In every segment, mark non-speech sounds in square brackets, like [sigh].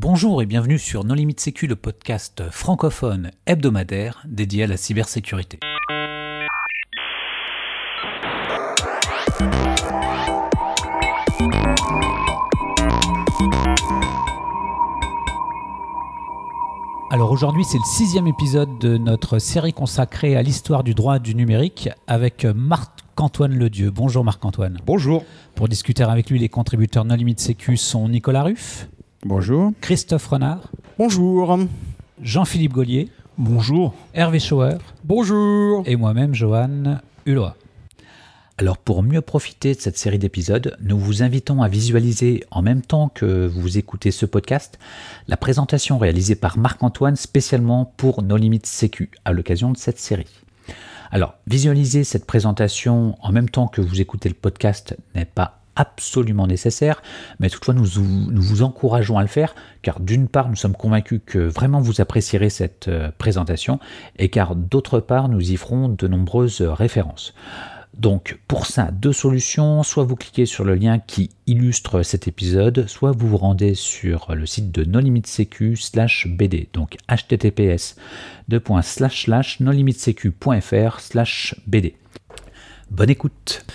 Bonjour et bienvenue sur Non Limite Sécu, le podcast francophone hebdomadaire dédié à la cybersécurité. Alors aujourd'hui, c'est le sixième épisode de notre série consacrée à l'histoire du droit du numérique avec Marc-Antoine Ledieu. Bonjour Marc-Antoine. Bonjour. Pour discuter avec lui, les contributeurs Non Limite Sécu sont Nicolas Ruff. Bonjour. Christophe Renard. Bonjour. Jean-Philippe Gaulier. Bonjour. Hervé Schauer. Bonjour. Et moi-même, Johan Hulot. Alors pour mieux profiter de cette série d'épisodes, nous vous invitons à visualiser en même temps que vous écoutez ce podcast la présentation réalisée par Marc-Antoine spécialement pour No Limites Sécu à l'occasion de cette série. Alors visualiser cette présentation en même temps que vous écoutez le podcast n'est pas absolument nécessaire, mais toutefois nous, vous encourageons à le faire car d'une part nous sommes convaincus que vraiment vous apprécierez cette euh, présentation et car d'autre part nous y ferons de nombreuses références. Donc pour ça, deux solutions, soit vous cliquez sur le lien qui illustre cet épisode, soit vous vous rendez sur le site de nolimitsecu slash bd, donc https nolimitsecu.fr slash bd. Bonne écoute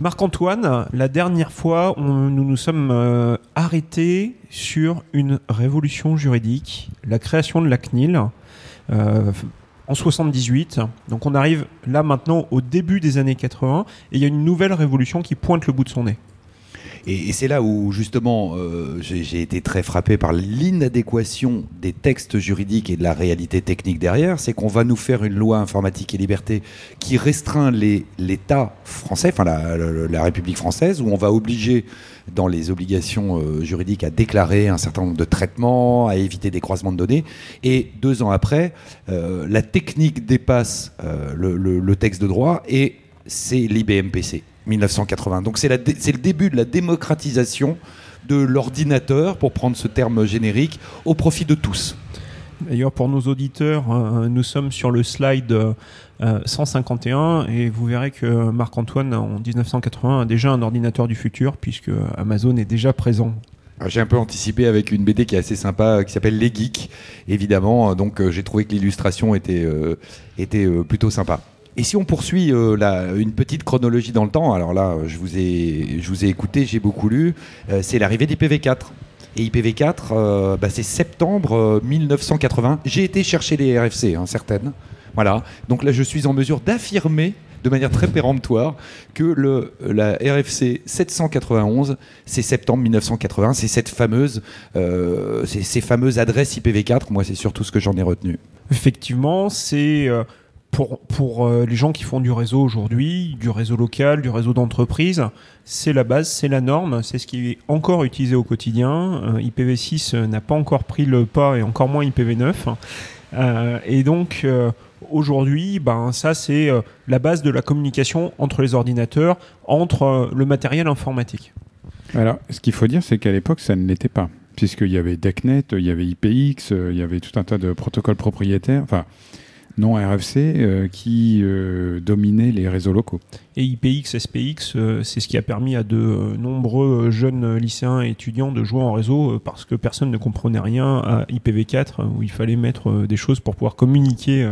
Marc-Antoine, la dernière fois, nous nous sommes euh, arrêtés sur une révolution juridique, la création de la CNIL. Euh, en 78. Donc on arrive là maintenant au début des années 80 et il y a une nouvelle révolution qui pointe le bout de son nez. Et, c'est là où justement euh, j'ai été très frappé par l'inadéquation des textes juridiques et de la réalité technique derrière. C'est qu'on va nous faire une loi informatique et liberté qui restreint l'État français, enfin la, République française, où on va obliger dans les obligations euh, juridiques à déclarer un certain nombre de traitements, à éviter des croisements de données. Et deux ans après, euh, la technique dépasse le, le texte de droit et c'est l'IBMPC. 1980. Donc c'est le début de la démocratisation de l'ordinateur, pour prendre ce terme générique, au profit de tous. D'ailleurs, pour nos auditeurs, euh, nous sommes sur le slide 151 euh, et vous verrez que Marc-Antoine, en 1980, a déjà un ordinateur du futur puisque Amazon est déjà présent. Ah, j'ai un peu anticipé avec une BD qui est assez sympa, qui s'appelle Les Geeks, évidemment. Donc euh, j'ai trouvé que l'illustration était, était plutôt sympa. Et si on poursuit euh, une petite chronologie dans le temps, alors là, je vous ai, je vous ai écouté, j'ai beaucoup lu, euh, c'est l'arrivée d'IPv4. Et IPv4, euh, bah, c'est septembre 1980. J'ai été chercher les RFC, hein, certaines. Voilà. Donc là, je suis en mesure d'affirmer de manière très péremptoire que la RFC 791, c'est septembre 1980, c'est cette fameuse, ces fameuses adresses IPv4. Moi, c'est surtout ce que j'en ai retenu. Effectivement, c'est pour, euh, les gens qui font du réseau aujourd'hui, du réseau local, du réseau d'entreprise, c'est la base, c'est la norme, c'est ce qui est encore utilisé au quotidien. Euh, IPv6 euh, n'a pas encore pris le pas et encore moins IPv9. et donc aujourd'hui, ben, ça c'est la base de la communication entre les ordinateurs, entre le matériel informatique. Alors, ce qu'il faut dire, c'est qu'à l'époque, ça ne l'était pas puisqu'il y avait DECnet, il y avait IPX, il y avait tout un tas de protocoles propriétaires. Enfin, non RFC euh, qui euh, dominait les réseaux locaux. Et IPX, SPX, euh, c'est ce qui a permis à de nombreux jeunes lycéens et étudiants de jouer en réseau parce que personne ne comprenait rien à IPv4 où il fallait mettre des choses pour pouvoir communiquer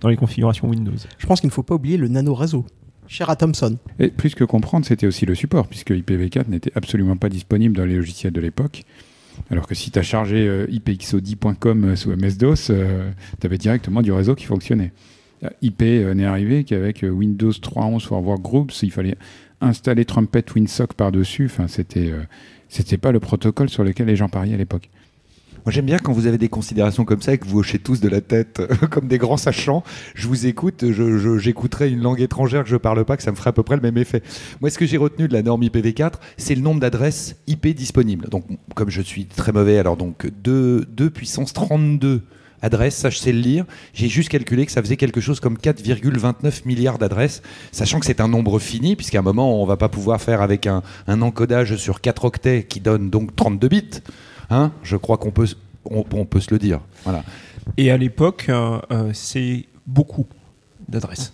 dans les configurations Windows. Je pense qu'il ne faut pas oublier le nano-réseau. Cher à Thomson. Et plus que comprendre, c'était aussi le support, puisque IPv4 n'était absolument pas disponible dans les logiciels de l'époque. Alors que si tu as chargé euh, ipxod.com euh, sous MS-DOS, euh, tu avais directement du réseau qui fonctionnait. IP n'est arrivé qu'avec Windows 3.11 for Workgroups, il fallait installer Trumpet WinSock par-dessus. Enfin, c'était, c'était pas le protocole sur lequel les gens pariaient à l'époque. Moi, j'aime bien quand vous avez des considérations comme ça et que vous hochez tous de la tête [laughs] comme des grands sachants. Je vous écoute, j'écouterai une langue étrangère que je parle pas, que ça me ferait à peu près le même effet. Moi, ce que j'ai retenu de la norme IPv4, c'est le nombre d'adresses IP disponibles. Donc, comme je suis très mauvais, alors donc 2, 2 puissance 32 adresses, ça je sais le lire. J'ai juste calculé que ça faisait quelque chose comme 4,29 milliards d'adresses, sachant que c'est un nombre fini, puisqu'à un moment on va pas pouvoir faire avec un, un encodage sur 4 octets qui donne donc 32 bits. Hein, je crois qu'on peut, on, peut se le dire. Voilà. Et à l'époque, euh, euh, c'est beaucoup d'adresses.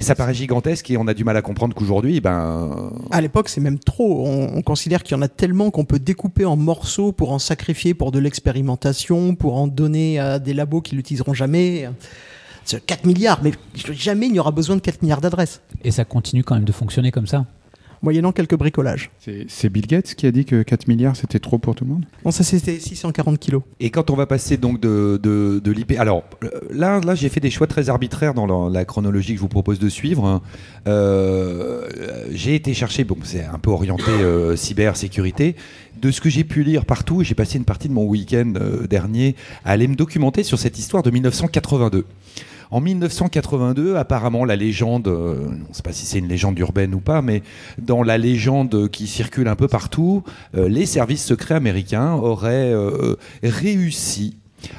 Ça paraît gigantesque et on a du mal à comprendre qu'aujourd'hui, ben. À l'époque, c'est même trop. On, on considère qu'il y en a tellement qu'on peut découper en morceaux pour en sacrifier pour de l'expérimentation, pour en donner à des labos qui l'utiliseront jamais. C'est 4 milliards, mais jamais il n'y aura besoin de 4 milliards d'adresses, Et ça continue quand même de fonctionner comme ça. Moyennant quelques bricolages. C'est Bill Gates qui a dit que 4 milliards c'était trop pour tout le monde? Bon, ça c'était 640 kilos. Et quand on va passer donc de, de, de l'IP. Alors là, là j'ai fait des choix très arbitraires dans la, la chronologie que je vous propose de suivre. hein. Euh, j'ai été chercher, bon, c'est un peu orienté euh, cybersécurité. De ce que j'ai pu lire partout, j'ai passé une partie de mon week-end euh, dernier à aller me documenter sur cette histoire de 1982. En 1982, apparemment, la légende, euh, on ne sait pas si c'est une légende urbaine ou pas, mais dans la légende qui circule un peu partout, euh, les services secrets américains auraient euh, réussi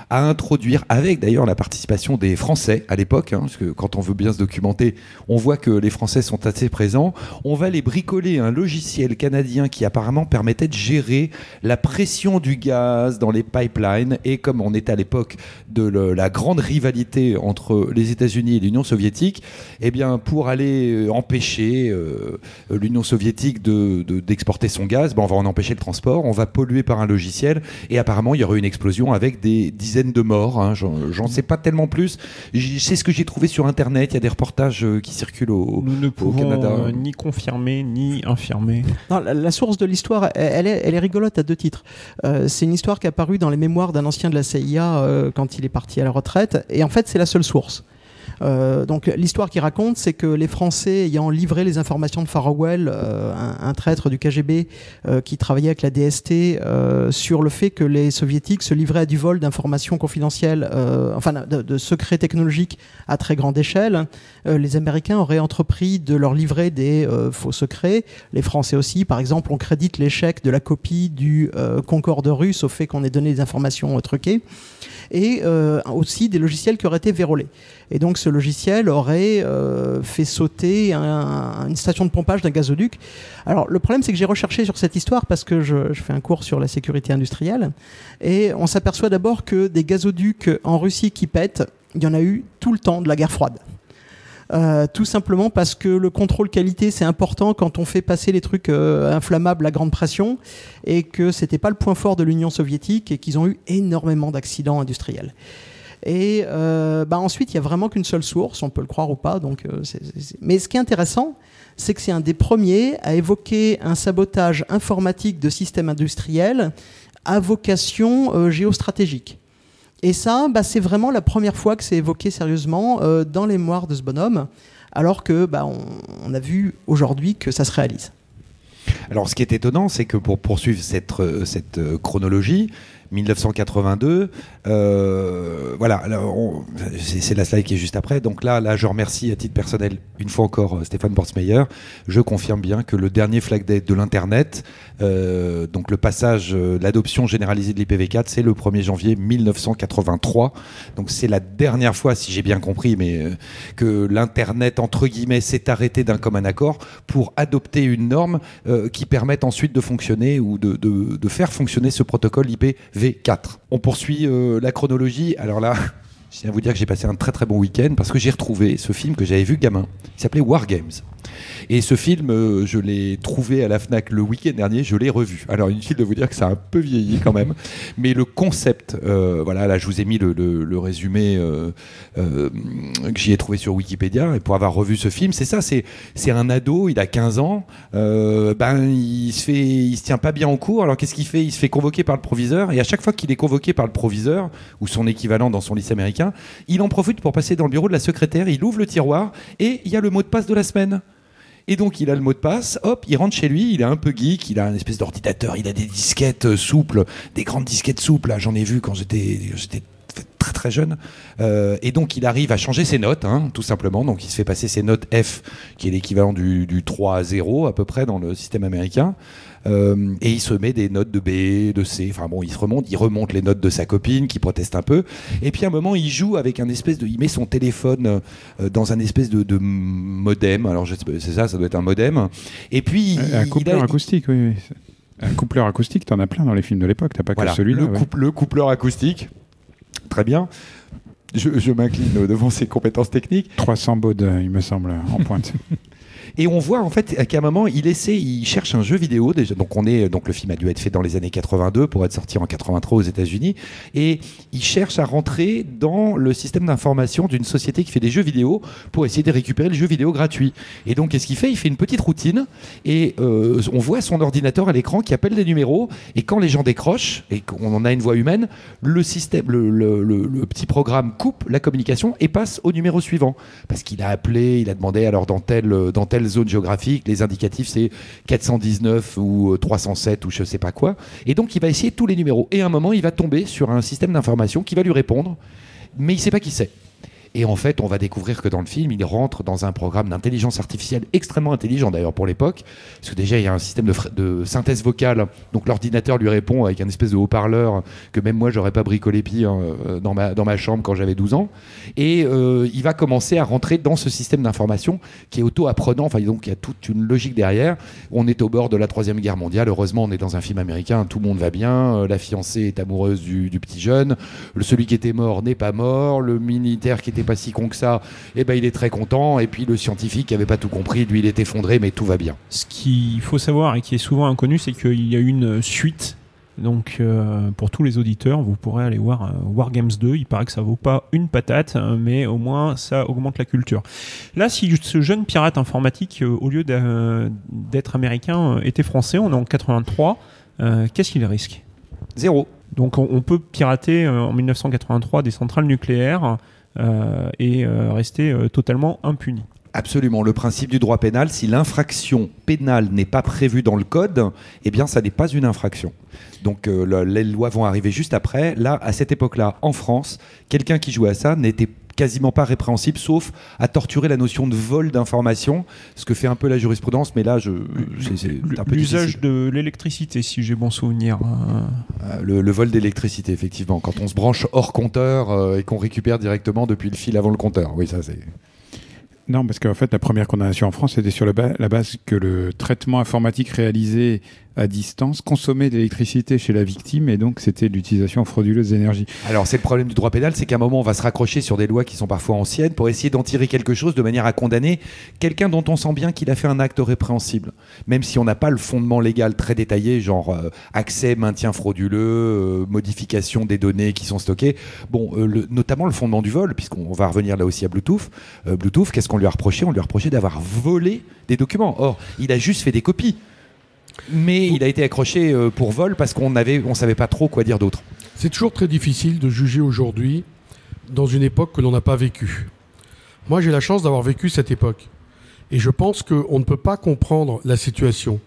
à introduire, avec d'ailleurs la participation des Français à l'époque, hein, parce que quand on veut bien se documenter, on voit que les Français sont assez présents, on va les bricoler un logiciel canadien qui apparemment permettait de gérer la pression du gaz dans les pipelines, et comme on était à l'époque de la grande rivalité entre les États-Unis et l'Union soviétique, eh bien pour aller euh, empêcher euh, l'Union soviétique de- de- d'exporter son gaz, ben, on va en empêcher le transport, on va polluer par un logiciel, et apparemment il y aurait une explosion avec des dizaines de morts. hein. J'en sais pas tellement plus. C'est ce que j'ai trouvé sur Internet. Il y a des reportages euh, qui circulent au, Nous ne au pouvons Canada. euh, ni confirmer ni infirmer. Non, la, la source de l'histoire, elle, elle est, elle est rigolote à deux titres. Euh, c'est une histoire qui est apparue dans les mémoires d'un ancien de la CIA euh, quand il est parti à la retraite, et en fait, c'est la seule source. Euh, donc l'histoire qui raconte, c'est que les Français ayant livré les informations de Farwell, euh, un, traître du KGB euh, qui travaillait avec la DST, sur le fait que les Soviétiques se livraient à du vol d'informations confidentielles, enfin de, secrets technologiques à très grande échelle, les Américains auraient entrepris de leur livrer des faux secrets. Les Français aussi, par exemple, on crédite l'échec de la copie du Concorde russe au fait qu'on ait donné des informations truquées et aussi des logiciels qui auraient été vérolés. Et donc ce logiciel aurait euh, fait sauter un- une station de pompage d'un gazoduc. Alors le problème c'est que j'ai recherché sur cette histoire parce que je, je fais un cours sur la sécurité industrielle et on s'aperçoit d'abord que des gazoducs en Russie qui pètent, il y en a eu tout le temps de la guerre froide. Euh, tout simplement parce que le contrôle qualité c'est important quand on fait passer les trucs euh, inflammables à grande pression et que c'était pas le point fort de l'Union soviétique et qu'ils ont eu énormément d'accidents industriels. Et euh, bah ensuite, il y a vraiment qu'une seule source, on peut le croire ou pas. Donc, euh, Mais ce qui est intéressant, c'est que c'est un des premiers à évoquer un sabotage informatique de systèmes industriels à vocation euh, géostratégique. Et ça, bah, c'est vraiment la première fois que c'est évoqué sérieusement dans les mémoires de ce bonhomme, alors que bah, on, a vu aujourd'hui que ça se réalise. Alors, ce qui est étonnant, c'est que pour poursuivre cette, chronologie, 1982, euh, voilà, c'est la slide qui est juste après. Donc là, là, je remercie à titre personnel, une fois encore, euh, Stéphane Bortsmeyer. Je confirme bien que le dernier flag day de l'Internet, euh, donc le passage, l'adoption généralisée de l'IPv4, c'est le 1er janvier 1983. Donc c'est la dernière fois, si j'ai bien compris, mais que l'Internet, entre guillemets, s'est arrêté d'un commun accord pour adopter une norme qui permette ensuite de fonctionner ou de, de- faire fonctionner ce protocole IPv4. On poursuit euh, la chronologie. Alors là, [laughs] je tiens à vous dire que j'ai passé un très très bon week-end parce que j'ai retrouvé ce film que j'avais vu gamin, qui s'appelait War Games. Et ce film, euh, je l'ai trouvé à la FNAC le week-end dernier, je l'ai revu. Alors inutile de vous dire que ça a un peu vieilli quand même, [laughs] mais le concept, euh, voilà, là je vous ai mis le, le- le résumé euh, euh, que j'y ai trouvé sur Wikipédia, et pour avoir revu ce film, c'est ça, c'est c'est un ado, il a 15 ans, ben il se fait, il se tient pas bien en cours, alors qu'est-ce qu'il fait? Il se fait convoquer par le proviseur, et à chaque fois qu'il est convoqué par le proviseur, ou son équivalent dans son lycée américain, il en profite pour passer dans le bureau de la secrétaire, il ouvre le tiroir, et il y a le mot de passe de la semaine. Et donc il a le mot de passe, hop, il rentre chez lui, il est un peu geek, il a une espèce d'ordinateur, il a des disquettes euh, souples, des grandes disquettes souples, j'en ai vu quand j'étais j'étais très très jeune. Euh, et donc il arrive à changer ses notes, hein, tout simplement. Donc il se fait passer ses notes F, qui est l'équivalent du, du 3 à 0 à peu près dans le système américain. Euh, et il se met des notes de B, de C. Enfin bon, il se remonte, il remonte les notes de sa copine qui proteste un peu. Et puis à un moment, il joue avec un espèce de, il met son téléphone euh, dans un espèce de, de modem. Alors c'est ça, ça doit être un modem. Et puis Un il coupleur a- acoustique, oui. oui. Un coupleur acoustique, t'en as plein dans les films de l'époque, t'as pas Voilà, que celui-là. le, ouais. couple- le coupleur acoustique. Très bien. Je, je m'incline devant ses compétences techniques. 300 baudes, il me semble, en pointe. [laughs] Et on voit en fait qu'à un moment, il essaie, il cherche un jeu vidéo. Déjà, donc on est, donc le film a dû être fait dans les années 82 pour être sorti en 83 aux États-Unis. Et il cherche à rentrer dans le système d'information d'une société qui fait des jeux vidéo pour essayer de récupérer le jeu vidéo gratuit. Et donc qu'est-ce qu'il fait? Il fait une petite routine et euh, on voit son ordinateur à l'écran qui appelle des numéros. Et quand les gens décrochent et qu'on en a une voix humaine, le système, le, le- le- petit programme coupe la communication et passe au numéro suivant parce qu'il a appelé, il a demandé alors dans telle, dans telle zone géographique, les indicatifs c'est 419 ou euh, 307 ou je sais pas quoi. Et donc il va essayer tous les numéros. Et à un moment, il va tomber sur un système d'information qui va lui répondre, mais il sait pas qui c'est. Et en fait, on va découvrir que dans le film, il rentre dans un programme d'intelligence artificielle extrêmement intelligent d'ailleurs pour l'époque, parce que déjà il y a un système de, synthèse vocale, donc l'ordinateur lui répond avec un espèce de haut-parleur que même moi j'aurais pas bricolé pire euh, dans ma, chambre quand j'avais 12 ans. Et euh, il va commencer à rentrer dans ce système d'information qui est auto-apprenant, enfin donc il y a toute une logique derrière. On est au bord de la Troisième Guerre mondiale, heureusement on est dans un film américain, tout le monde va bien, euh, la fiancée est amoureuse du, du petit jeune, celui qui était mort n'est pas mort, le militaire qui était pas si con que ça, eh ben, il est très content, et puis le scientifique qui avait pas tout compris, lui il est effondré, mais tout va bien. Ce qu'il faut savoir et qui est souvent inconnu, c'est qu'il y a une suite. Donc, euh, pour tous les auditeurs, vous pourrez aller voir euh, Wargames 2. Il paraît que ça vaut pas une patate, mais au moins ça augmente la culture. Là, si ce jeune pirate informatique, euh, au lieu d'être américain, euh, était français, on est en 83, euh, qu'est-ce qu'il risque? Zéro. Donc, on, on peut pirater en 1983 des centrales nucléaires et euh, rester euh, totalement impuni. Absolument. Le principe du droit pénal, si l'infraction pénale n'est pas prévue dans le code, eh bien, ça n'est pas une infraction. Donc, euh, le- les lois vont arriver juste après. Là, à cette époque-là, en France, quelqu'un qui jouait à ça n'était quasiment pas répréhensible, sauf à torturer la notion de vol d'information, ce que fait un peu la jurisprudence, mais là, je, c'est- un peu L'usage de l'électricité, si j'ai bon souvenir. euh, Euh, le, le vol d'électricité, effectivement. Quand on se branche hors compteur euh, et qu'on récupère directement depuis le fil avant le compteur. Oui, ça, c'est... Non, parce qu'en fait, la première condamnation en France, c'était sur la base que le traitement informatique réalisé à distance consommait de l'électricité chez la victime et donc c'était l'utilisation frauduleuse d'énergie. Alors, c'est le problème du droit pénal, c'est qu'à un moment, on va se raccrocher sur des lois qui sont parfois anciennes pour essayer d'en tirer quelque chose de manière à condamner quelqu'un dont on sent bien qu'il a fait un acte répréhensible. Même si on n'a pas le fondement légal très détaillé, genre euh, accès, maintien frauduleux, euh, modification des données qui sont stockées. Bon, euh, notamment le fondement du vol, puisqu'on va revenir là aussi à Bluetooth. Bluetooth, qu'est-ce qu'on lui a reproché? On lui a reproché d'avoir volé des documents. Or, il a juste fait des copies. Mais il a été accroché euh, pour vol parce qu'on avait, on savait pas trop quoi dire d'autre. C'est toujours très difficile de juger aujourd'hui dans une époque que l'on n'a pas vécue. Moi, j'ai la chance d'avoir vécu cette époque. Et je pense qu'on ne peut pas comprendre la situation.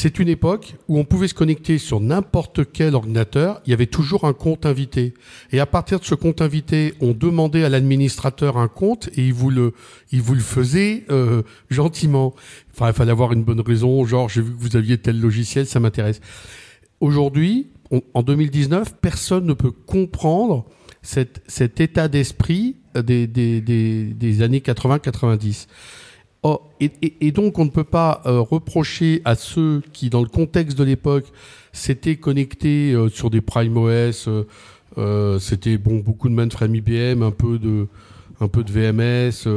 C'est une époque où on pouvait se connecter sur n'importe quel ordinateur, il y avait toujours un compte invité. Et à partir de ce compte invité, on demandait à l'administrateur un compte et il vous le, il vous le faisait euh, gentiment. Enfin, il fallait avoir une bonne raison, genre j'ai vu que vous aviez tel logiciel, ça m'intéresse. Aujourd'hui, en 2019, personne ne peut comprendre cet, cet état d'esprit des, des, des, des années 80-90. Oh, et, donc, on ne peut pas euh, reprocher à ceux qui, dans le contexte de l'époque, s'étaient connectés euh, sur des Prime OS, euh, c'était bon, beaucoup de mainframe IBM, un peu de, un peu de VMS,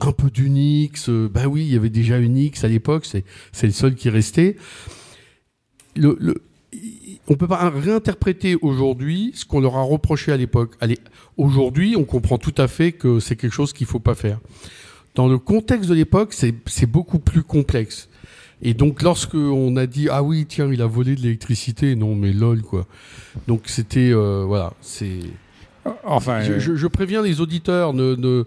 un peu d'Unix. bah oui, il y avait déjà Unix à l'époque, c'est, le seul qui restait. On peut pas réinterpréter aujourd'hui ce qu'on leur a reproché à l'époque. Aujourd'hui, on comprend tout à fait que c'est quelque chose qu'il faut pas faire. Dans le contexte de l'époque, c'est beaucoup plus complexe. Et donc, lorsque on a dit ah oui tiens il a volé de l'électricité, non mais lol quoi. Donc c'était euh, voilà c'est. Enfin, Je, je- je préviens les auditeurs, ne, ne-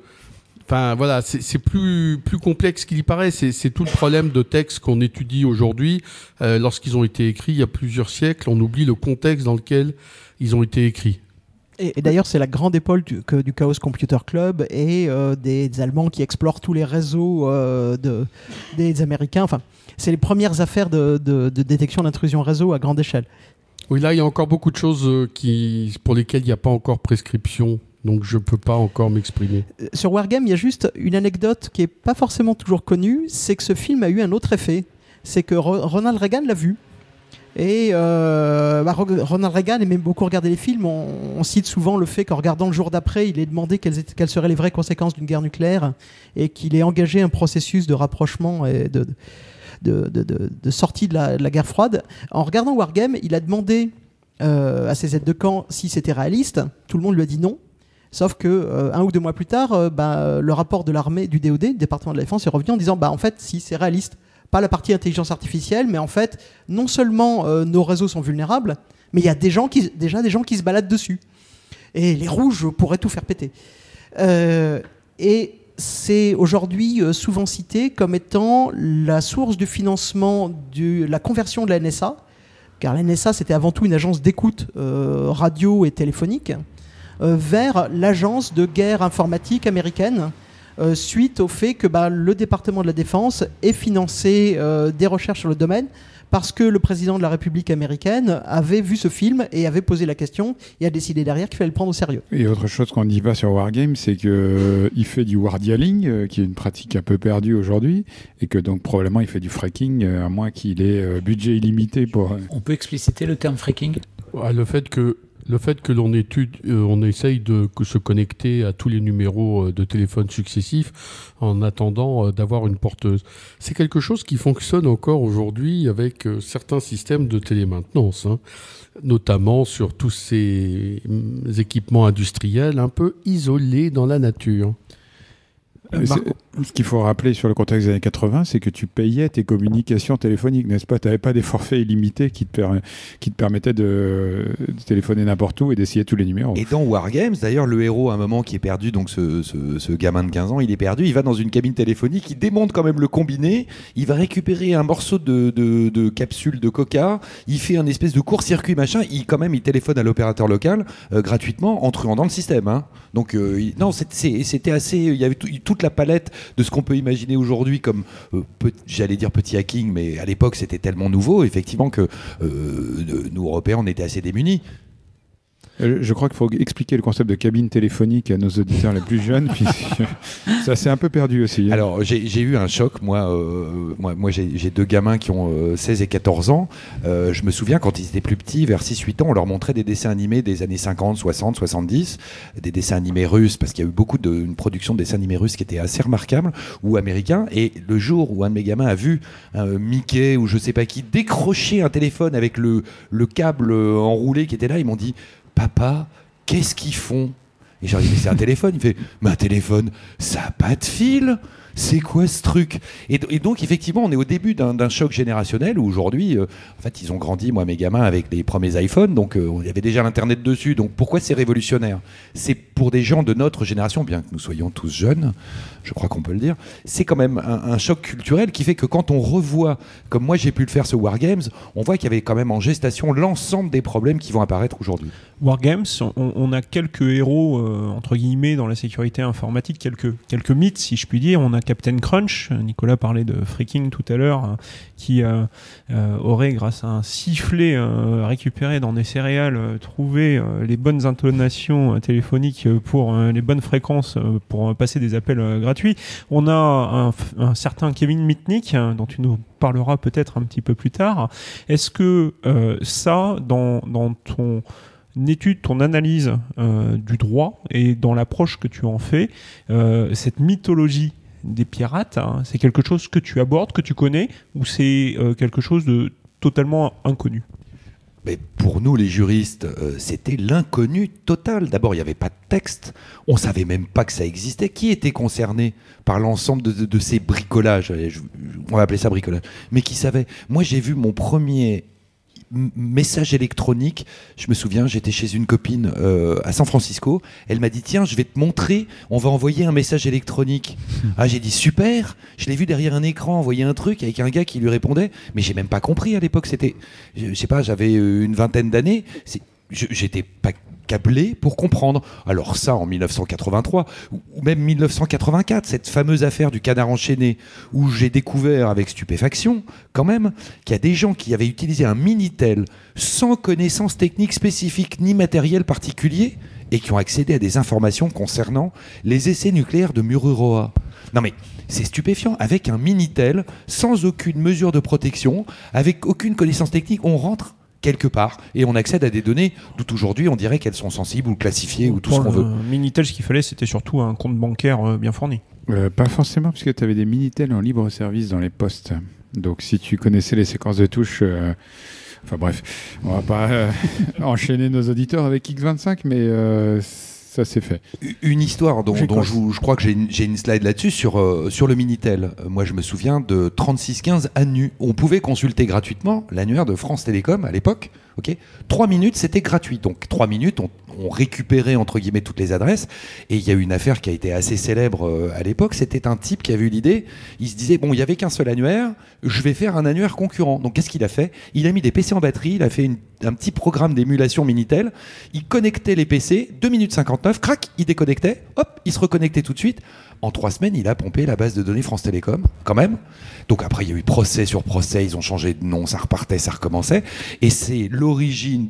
enfin voilà, c'est plus plus complexe qu'il y paraît. C'est c'est tout le problème de textes qu'on étudie aujourd'hui. Euh, Lorsqu'ils ont été écrits il y a plusieurs siècles, on oublie le contexte dans lequel ils ont été écrits. Et, et d'ailleurs, c'est la grande épaule du, que- du Chaos Computer Club et euh, des, des Allemands qui explorent tous les réseaux euh, de, des Américains. Enfin, c'est les premières affaires de, de- de détection d'intrusion réseau à grande échelle. Oui, là, il y a encore beaucoup de choses euh, qui, pour lesquelles il n'y a pas encore prescription, donc je ne peux pas encore m'exprimer. Sur Wargame, il y a juste une anecdote qui est pas forcément toujours connue, c'est que ce film a eu un autre effet. C'est que Ro- Ronald Reagan l'a vu. Et euh, bah, Ro- Ronald Reagan aimait beaucoup regarder les films. On, cite souvent le fait qu'en regardant le jour d'après, il ait demandé quelles, seraient les vraies conséquences d'une guerre nucléaire et qu'il ait engagé un processus de rapprochement et de, sortie de la, de la guerre froide. En regardant Wargame, il a demandé euh, à ses aides de camp si c'était réaliste. Tout le monde lui a dit non. Sauf que euh, un ou deux mois plus tard, euh, bah, le rapport de l'armée du DoD, du département de la défense, est revenu en disant bah en fait si c'est réaliste, pas la partie intelligence artificielle, mais en fait non seulement euh, nos réseaux sont vulnérables, mais il y a déjà des gens qui se baladent dessus. Et les rouges pourraient tout faire péter. Euh, et c'est aujourd'hui euh, souvent cité comme étant la source du financement de la conversion de la NSA, car la NSA c'était avant tout une agence d'écoute radio et téléphonique, vers l'agence de guerre informatique américaine, euh, suite au fait que bah, le département de la défense ait financé euh, des recherches sur le domaine parce que le président de la République américaine avait vu ce film et avait posé la question et a décidé derrière qu'il fallait le prendre au sérieux. Et autre chose qu'on ne dit pas sur Wargame, c'est que euh, fait du wardialing, qui est une pratique un peu perdue aujourd'hui, et que donc probablement il fait du fracking, à moins qu'il ait budget illimité pour. On peut expliciter le terme Ouais, le fait que le fait que l'on étude, euh, on essaye de se connecter à tous les numéros euh, de téléphone successifs en attendant euh, d'avoir une porteuse, c'est quelque chose qui fonctionne encore aujourd'hui avec certains systèmes de télémaintenance, hein, notamment sur tous ces hum, équipements industriels un peu isolés dans la nature. Euh, Et c'est- Marco- Ce qu'il faut rappeler sur le contexte des années 80, c'est que tu payais tes communications téléphoniques, n'est-ce pas? Tu n'avais pas des forfaits illimités qui te, per- qui te permettaient de, de téléphoner n'importe où et d'essayer tous les numéros. Et dans Wargames, d'ailleurs, le héros, à un moment qui est perdu, donc ce, ce- ce gamin de 15 ans, il est perdu, il va dans une cabine téléphonique, il démonte quand même le combiné, il va récupérer un morceau de, de- de capsule de coca, il fait un espèce de court-circuit machin, il quand même il téléphone à l'opérateur local euh, gratuitement en truand dans le système. hein. Donc euh, il- non, c'était assez, il y avait tout- toute la palette de ce qu'on peut imaginer aujourd'hui comme, euh, j'allais dire petit hacking, mais à l'époque c'était tellement nouveau, effectivement que euh, nous Européens on était assez démunis. Euh, Je crois qu'il faut expliquer le concept de cabine téléphonique à nos auditeurs les plus jeunes, [laughs] puisque ça s'est un peu perdu aussi. hein. Alors, j'ai eu un choc. Moi, euh, moi, j'ai deux gamins qui ont euh, 16 et 14 ans. Euh, je me souviens, quand ils étaient plus petits, vers 6-8 ans, on leur montrait des dessins animés des années 50, 60, 70, des dessins animés russes, parce qu'il y a eu beaucoup de production de dessins animés russes qui était assez remarquable, ou américains. Et le jour où un de mes gamins a vu Mickey ou je sais pas qui décrocher un téléphone avec le, le câble euh, enroulé qui était là, ils m'ont dit Papa, qu'est-ce qu'ils font? Et j'ai dit, mais c'est un téléphone. Il fait, mais un téléphone, ça n'a pas de fil. C'est quoi ce truc? Et, donc, effectivement, on est au début d'un choc générationnel où aujourd'hui, euh, en fait, ils ont grandi, moi, mes gamins, avec les premiers iPhones. Donc, euh, il y avait déjà l'Internet dessus. Donc, pourquoi c'est révolutionnaire? C'est pour des gens de notre génération, bien que nous soyons tous jeunes, je crois qu'on peut le dire. C'est quand même un, un choc culturel qui fait que quand on revoit, comme moi j'ai pu le faire ce Wargames, on voit qu'il y avait quand même en gestation l'ensemble des problèmes qui vont apparaître aujourd'hui. Wargames, on, on a quelques héros, euh, entre guillemets, dans la sécurité informatique, quelques, quelques mythes, si je puis dire. On a Captain Crunch, Nicolas parlait de freaking tout à l'heure, hein, qui euh, euh, aurait, grâce à un sifflet euh, récupéré dans des céréales, trouvé les bonnes intonations téléphoniques pour les bonnes fréquences pour passer des appels gratuits. On a un, certain Kevin Mitnick, hein, dont tu nous parleras peut-être un petit peu plus tard. Est-ce que ça, dans, ton étude, ton analyse du droit et dans l'approche que tu en fais, cette mythologie des pirates, hein, c'est quelque chose que tu abordes, que tu connais, ou c'est euh, quelque chose de totalement inconnu? Mais pour nous, les juristes, euh, c'était l'inconnu total. D'abord, il n'y avait pas de texte. On savait même pas que ça existait. Qui était concerné par l'ensemble de, ces bricolages? Je- On va appeler ça bricolage. Mais qui savait? Moi, j'ai vu mon premier message électronique. Je me souviens, j'étais chez une copine euh, à San Francisco. Elle m'a dit Tiens, je vais te montrer. On va envoyer un message électronique. ah, j'ai dit Super. Je l'ai vu derrière un écran envoyer un truc avec un gars qui lui répondait. Mais j'ai même pas compris à l'époque. C'était, je sais pas, j'avais euh, une vingtaine d'années. J'étais pas câblé pour comprendre. Alors ça, en 1983 ou ou même 1984, cette fameuse affaire du canard enchaîné, où j'ai découvert avec stupéfaction, quand même, qu'il y a des gens qui avaient utilisé un Minitel sans connaissance technique spécifique ni matériel particulier et qui ont accédé à des informations concernant les essais nucléaires de Mururoa. Non mais c'est stupéfiant. Avec un Minitel, sans aucune mesure de protection, avec aucune connaissance technique, on rentre quelque part et on accède à des données d'où aujourd'hui on dirait qu'elles sont sensibles ou classifiées ou tout ce qu'on veut. Minitel, ce qu'il fallait, c'était surtout un compte bancaire euh, bien fourni. Euh, pas forcément, puisque tu avais des Minitel en libre service dans les postes. Donc si tu connaissais les séquences de touches... euh, Enfin bref, on va pas euh, [laughs] enchaîner nos auditeurs avec X25, mais euh, ça c'est fait. Une histoire dont, je, crois que j'ai une, slide là-dessus sur, euh, sur le Minitel. Euh, moi, je me souviens de 3615 annu. On pouvait consulter gratuitement l'annuaire de France Télécom à l'époque. Ok, trois minutes, c'était gratuit. Donc trois minutes, on, récupérait entre guillemets toutes les adresses. Et il y a eu une affaire qui a été assez célèbre euh, à l'époque. C'était un type qui avait eu l'idée. Il se disait bon, il y avait qu'un seul annuaire. Je vais faire un annuaire concurrent. Donc qu'est-ce qu'il a fait? Il a mis des PC en batterie. Il a fait un petit programme d'émulation Minitel. Il connectait les PC. 2 minutes 59. Crac, il déconnectait. Hop, il se reconnectait tout de suite. En trois semaines, il a pompé la base de données France Télécom, quand même. Donc après, il y a eu procès sur procès, ils ont changé de nom, ça repartait, ça recommençait. Et c'est l'origine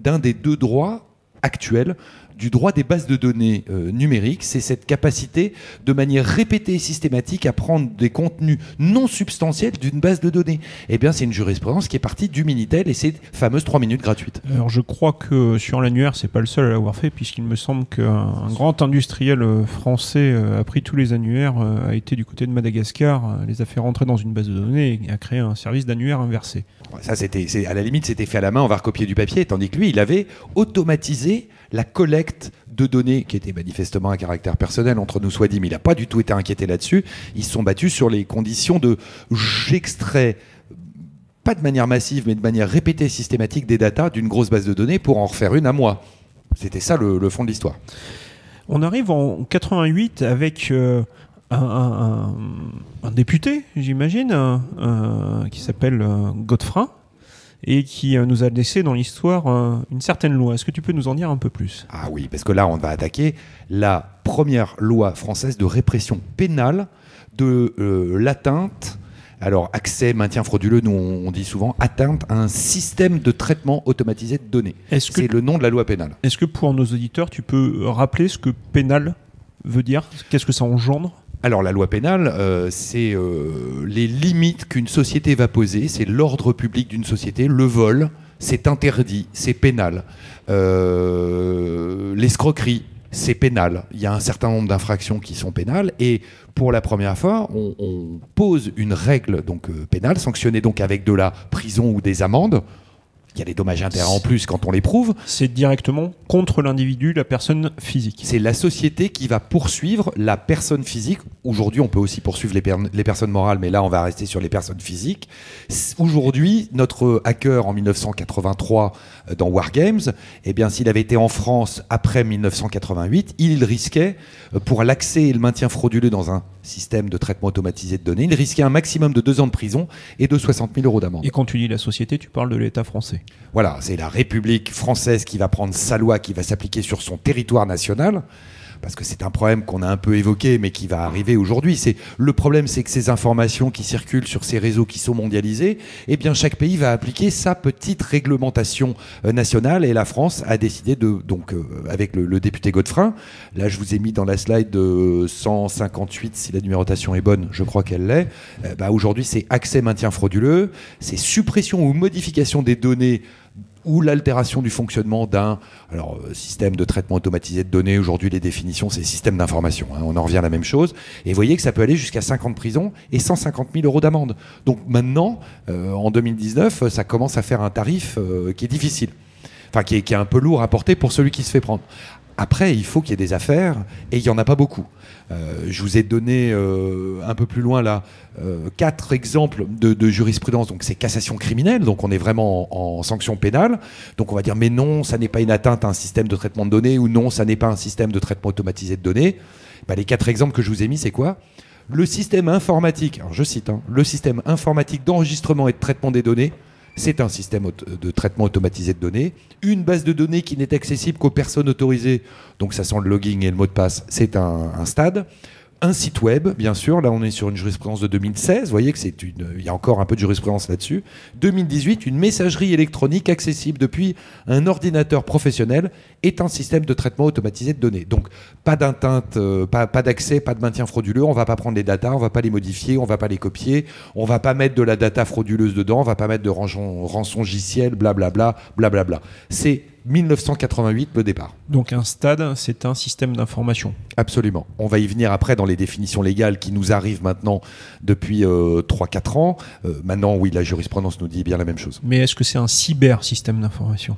d'un des deux droits actuels du droit des bases de données euh, numériques, c'est cette capacité de manière répétée et systématique à prendre des contenus non substantiels d'une base de données. Eh bien, c'est une jurisprudence qui est partie du Minitel et ces fameuses 3 minutes gratuites. Alors je crois que sur l'annuaire, c'est pas le seul à l'avoir fait, puisqu'il me semble qu'un un grand industriel euh, français euh, a pris tous les annuaires, a été du côté de Madagascar, les a fait rentrer dans une base de données et a créé un service d'annuaire inversé. Ça, c'était, à la limite, c'était fait à la main, on va recopier du papier, tandis que lui, il avait automatisé la collecte de données qui était manifestement à caractère personnel entre nous soit dit, mais il n'a pas du tout été inquiété là-dessus. Ils se sont battus sur les conditions de j'extrais pas de manière massive, mais de manière répétée systématique des datas d'une grosse base de données pour en refaire une à moi. C'était ça le, fond de l'histoire. On arrive en 88 avec euh, un, député, j'imagine, un- qui s'appelle euh, Godefroy, et qui euh, nous a laissé dans l'histoire euh, une certaine loi. Est-ce que tu peux nous en dire un peu plus? Ah oui, parce que là, on va attaquer la première loi française de répression pénale de euh, l'atteinte. Alors, accès, maintien frauduleux, nous on dit souvent atteinte à un système de traitement automatisé de données. C'est le nom de la loi pénale. est-ce que pour nos auditeurs, tu peux rappeler ce que pénal veut dire? Qu'est-ce que ça engendre? Alors, la loi pénale, euh, c'est euh, les limites qu'une société va poser, c'est l'ordre public d'une société, le vol, c'est interdit, c'est pénal. Euh, L'escroquerie, c'est pénal. Il y a un certain nombre d'infractions qui sont pénales et pour la première fois, on, on pose une règle donc pénale sanctionnée donc avec de la prison ou des amendes. Il y a des dommages intérêts en plus quand on les prouve. C'est directement contre l'individu, la personne physique. C'est la société qui va poursuivre la personne physique. Aujourd'hui, on peut aussi poursuivre les, per- les personnes morales, mais là, on va rester sur les personnes physiques. Aujourd'hui, notre hacker en 1983 euh, dans Wargames, eh bien, s'il avait été en France après 1988, il risquait, euh, pour l'accès et le maintien frauduleux dans un système de traitement automatisé de données, il risquait un maximum de deux ans de prison et de 60 000 euros d'amende. Et quand tu dis la société, tu parles de l'État français. Voilà, c'est la République française qui va prendre sa loi qui va s'appliquer sur son territoire national. Parce que c'est un problème qu'on a un peu évoqué, mais qui va arriver aujourd'hui. C'est le problème, c'est que ces informations qui circulent sur ces réseaux qui sont mondialisés, eh bien chaque pays va appliquer sa petite réglementation euh, nationale. Et la France a décidé de, donc euh, avec le, le député Godefrin, là je vous ai mis dans la slide de 158, si la numérotation est bonne, je crois qu'elle l'est. Euh, bah, aujourd'hui, c'est accès maintien frauduleux, c'est suppression ou modification des données ou l'altération du fonctionnement d'un alors, euh, système de traitement automatisé de données. Aujourd'hui, les définitions, c'est système d'information. hein, on en revient à la même chose. Et vous voyez que ça peut aller jusqu'à 5 ans de prison et 150 000 euros d'amende. Donc maintenant, euh, en 2019, ça commence à faire un tarif euh, qui est difficile. Enfin, qui qui est un peu lourd à porter pour celui qui se fait prendre. Après, il faut qu'il y ait des affaires et il n'y en a pas beaucoup. Euh, je vous ai donné euh, un peu plus loin là euh, quatre exemples de, de jurisprudence. Donc c'est cassation criminelle, donc on est vraiment en, sanction pénale. Donc on va dire mais non, ça n'est pas une atteinte à un système de traitement de données ou non, ça n'est pas un système de traitement automatisé de données. Bah, les quatre exemples que je vous ai mis, c'est quoi? Le système informatique, je cite, hein, le système informatique d'enregistrement et de traitement des données, c'est un système de traitement automatisé de données. Une base de données qui n'est accessible qu'aux personnes autorisées, donc ça sent le logging et le mot de passe, c'est un stade. Un site web, bien sûr. Là, on est sur une jurisprudence de 2016. Vous voyez que c'est une, il y a encore un peu de jurisprudence là-dessus. 2018, une messagerie électronique accessible depuis un ordinateur professionnel est un système de traitement automatisé de données. Donc, pas d'atteinte, euh, pas, d'accès, pas de maintien frauduleux. On va pas prendre les datas, on va pas les modifier, on va pas les copier, on va pas mettre de la data frauduleuse dedans, on va pas mettre de rançon, rançongiciel, blablabla, blablabla. C'est 1988 le départ. Donc un stade, c'est un système d'information. Absolument. On va y venir après dans les définitions légales qui nous arrivent maintenant depuis euh, 3-4 ans. Euh, maintenant, oui, la jurisprudence nous dit bien la même chose. Mais est-ce que c'est un cyber système d'information?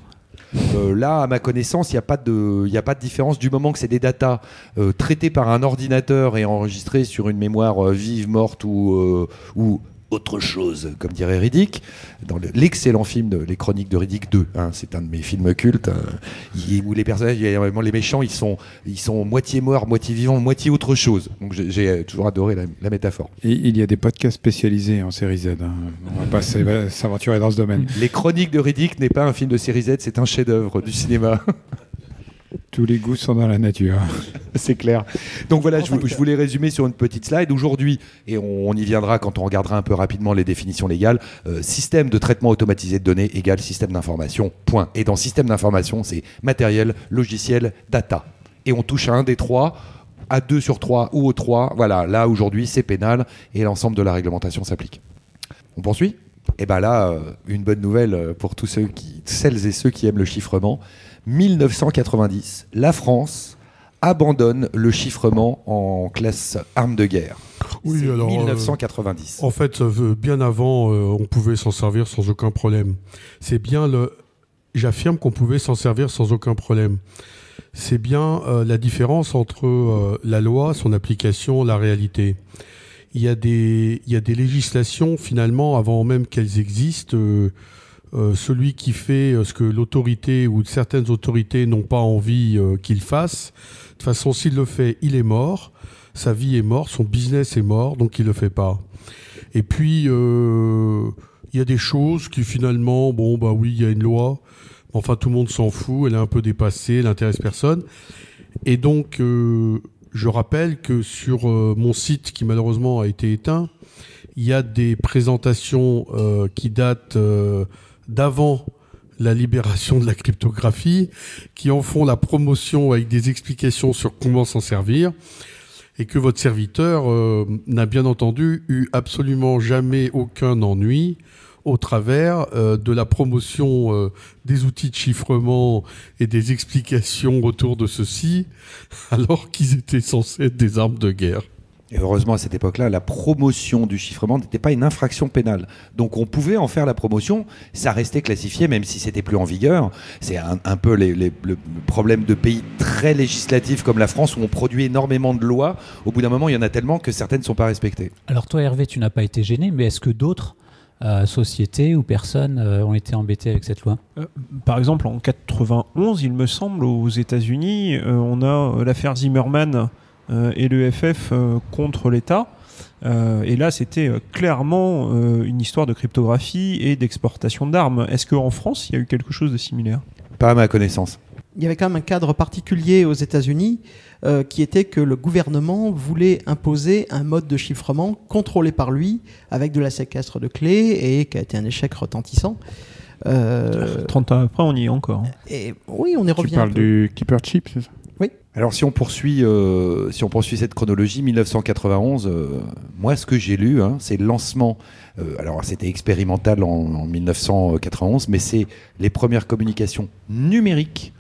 Euh, là, à ma connaissance, il n'y a, pas de- il y a pas de différence du moment que c'est des datas euh, traitées par un ordinateur et enregistrées sur une mémoire euh, vive, morte ou, euh, ou autre chose, comme dirait Riddick, dans le- l'excellent film de Les Chroniques de Riddick 2. hein, c'est un de mes films cultes, euh, où les personnages, les méchants, ils sont, ils sont moitié morts, moitié vivants, moitié autre chose. Donc j'ai- j'ai toujours adoré la, la métaphore. Et il y a des podcasts spécialisés en série Z. hein. On va pas s- s'aventurer dans ce domaine. Les Chroniques de Riddick n'est pas un film de série Z, c'est un chef-d'œuvre du cinéma. [laughs] Tous les goûts sont dans la nature. [laughs] C'est clair. Donc voilà, je, vou- je voulais résumer sur une petite slide. Aujourd'hui, et on, on y viendra quand on regardera un peu rapidement les définitions légales, euh, système de traitement automatisé de données égale système d'information, point. Et dans système d'information, c'est matériel, logiciel, data. Et on touche à un des trois, à deux sur trois ou aux trois. Voilà, là aujourd'hui, c'est pénal et l'ensemble de la réglementation s'applique. On poursuit? Et bien là, euh, une bonne nouvelle euh, pour tous ceux qui, celles et ceux qui aiment le chiffrement. 1990, la France abandonne le chiffrement en classe arme de guerre. Oui, C'est alors, euh, 1990. En fait, ça veut- bien avant, euh, on pouvait s'en servir sans aucun problème. C'est bien le. J'affirme qu'on pouvait s'en servir sans aucun problème. C'est bien euh, la différence entre euh, la loi, son application, la réalité. Il y a des, il y a des législations finalement avant même qu'elles existent. Euh, celui qui fait euh, ce que l'autorité ou certaines autorités n'ont pas envie euh, qu'il fasse, de toute façon, s'il le fait, il est mort. Sa vie est morte, son business est mort, donc il le fait pas. Et puis, il y a des choses qui finalement, bon, bah oui, il y a une loi, mais enfin, tout le monde s'en fout, elle est un peu dépassée, elle n'intéresse personne. Et donc, je rappelle que sur mon site, qui malheureusement a été éteint, il y a des présentations qui datent d'avant la libération de la cryptographie, qui en font la promotion avec des explications sur comment s'en servir, et que votre serviteur euh, n'a bien entendu eu absolument jamais aucun ennui au travers euh, de la promotion euh, des outils de chiffrement et des explications autour de ceci, [laughs] alors qu'ils étaient censés être des armes de guerre. Et heureusement, à cette époque-là, la promotion du chiffrement n'était pas une infraction pénale. Donc on pouvait en faire la promotion, ça restait classifié, même si c'était plus en vigueur. C'est un, un peu les- les- le problème de pays très législatifs comme la France, où on produit énormément de lois. Au bout d'un moment, il y en a tellement que certaines ne sont pas respectées. Alors toi Hervé, tu n'as pas été gêné, mais est-ce que d'autres euh, sociétés ou personnes euh, ont été embêtées avec cette loi? Par exemple, en 91, il me semble, aux États-Unis, euh, on a euh, l'affaire Zimmerman euh, et le FF euh, contre l'État. Euh, et là, c'était euh, clairement euh, une histoire de cryptographie et d'exportation d'armes. Est-ce qu'en France, il y a eu quelque chose de similaire? Pas à ma connaissance. Il y avait quand même un cadre particulier aux États-Unis euh, qui était que le gouvernement voulait imposer un mode de chiffrement contrôlé par lui avec de la séquestre de clés et qui a été un échec retentissant. Euh, 30 ans après, on y est encore. et oui, on y Tu revient. parles un peu. du Keeper Chip, c'est ça? Alors si on poursuit, euh, si on poursuit cette chronologie, 1991, euh, moi ce que j'ai lu, hein, c'est le lancement. euh, alors c'était expérimental en, en 1991, mais c'est les premières communications numériques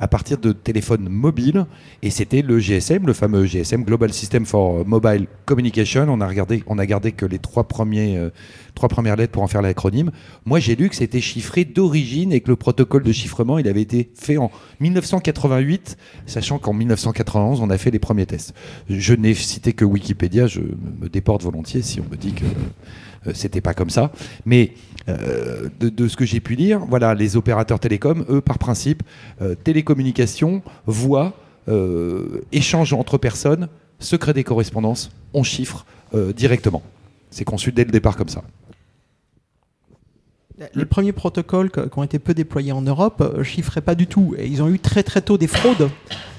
à partir de téléphones mobiles, et c'était le GSM, le fameux GSM Global System for Mobile Communication. On a regardé, on a gardé que les trois premiers, euh, trois premières lettres pour en faire l'acronyme. Moi j'ai lu que c'était chiffré d'origine et que le protocole de chiffrement il avait été fait en 1988, sachant qu'en 1991 on a fait les premiers tests. Je n'ai cité que Wikipédia, je me déporte volontiers si on me dit que c'était pas comme ça. Mais euh, de, ce que j'ai pu lire, voilà, les opérateurs télécoms, eux, par principe, euh, télécommunication, voix, euh, échange entre personnes, secret des correspondances, on chiffre euh, directement. C'est conçu dès le départ comme ça. Les premiers protocoles qui ont été peu déployés en Europe euh, chiffraient pas du tout. Et ils ont eu très très tôt des fraudes.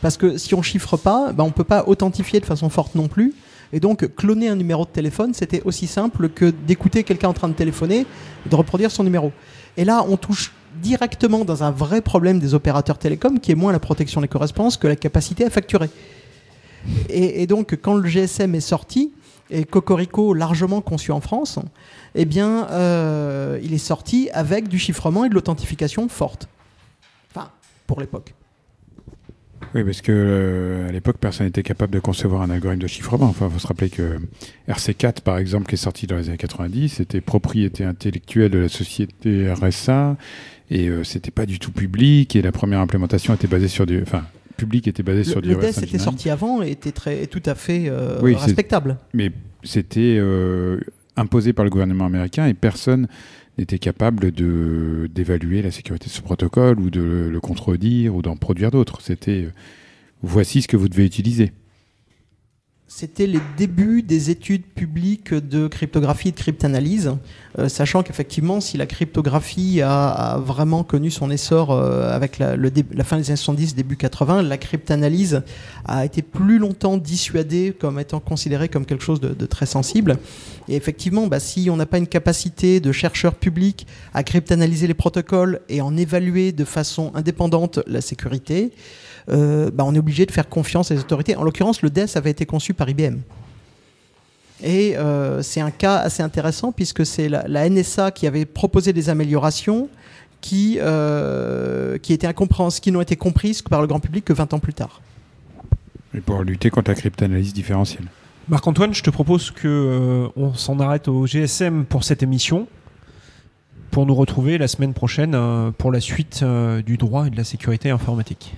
Parce que si on chiffre pas, ben, on peut pas authentifier de façon forte non plus. Et donc, cloner un numéro de téléphone, c'était aussi simple que d'écouter quelqu'un en train de téléphoner de reproduire son numéro. Et là, on touche directement dans un vrai problème des opérateurs télécoms qui est moins la protection des correspondances que la capacité à facturer. Et, et donc, quand le GSM est sorti, et Cocorico largement conçu en France, eh bien, euh, il est sorti avec du chiffrement et de l'authentification forte. Enfin, pour l'époque. Oui, parce que euh, à l'époque, personne n'était capable de concevoir un algorithme de chiffrement. Enfin, faut se rappeler que RC4, par exemple, qui est sorti dans les années 90, c'était propriété intellectuelle de la société RSA, et euh, c'était pas du tout public. Et la première implémentation était basée sur du, enfin, public était basé Le, sur du le DES était sorti avant et était très, tout à fait euh, Oui, respectable. Mais c'était euh, imposé par le gouvernement américain et personne n'était capable de d'évaluer la sécurité de ce protocole ou de le contredire ou d'en produire d'autres. C'était euh, voici ce que vous devez utiliser. C'était les débuts des études publiques de cryptographie et de cryptanalyse, euh, sachant qu'effectivement, si la cryptographie a, vraiment connu son essor euh, avec la, fin des années 70, début 80, la cryptanalyse a été plus longtemps dissuadée comme étant considérée comme quelque chose de, très sensible. Et effectivement, bah, si on n'a pas une capacité de chercheurs publics à cryptanalyser les protocoles et en évaluer de façon indépendante la sécurité, euh, bah, on est obligé de faire confiance les autorités. En l'occurrence, le DES avait été conçu par IBM. Et euh, c'est un cas assez intéressant puisque c'est la, la NSA qui avait proposé des améliorations qui, euh, qui, étaient qui n'ont été comprises par le grand public que 20 ans plus tard. Et pour lutter contre la cryptanalyse différentielle. Marc-Antoine, je te propose que euh, on s'en arrête au GSM pour cette émission, pour nous retrouver la semaine prochaine euh, pour la suite euh, du droit et de la sécurité informatique.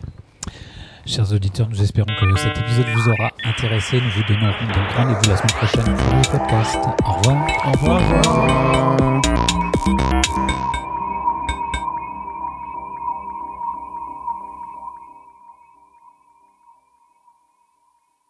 Chers auditeurs, nous espérons que cet épisode vous aura intéressé. Nous vous donnons donc rendez-vous la semaine prochaine pour un podcast. Au revoir. Au revoir.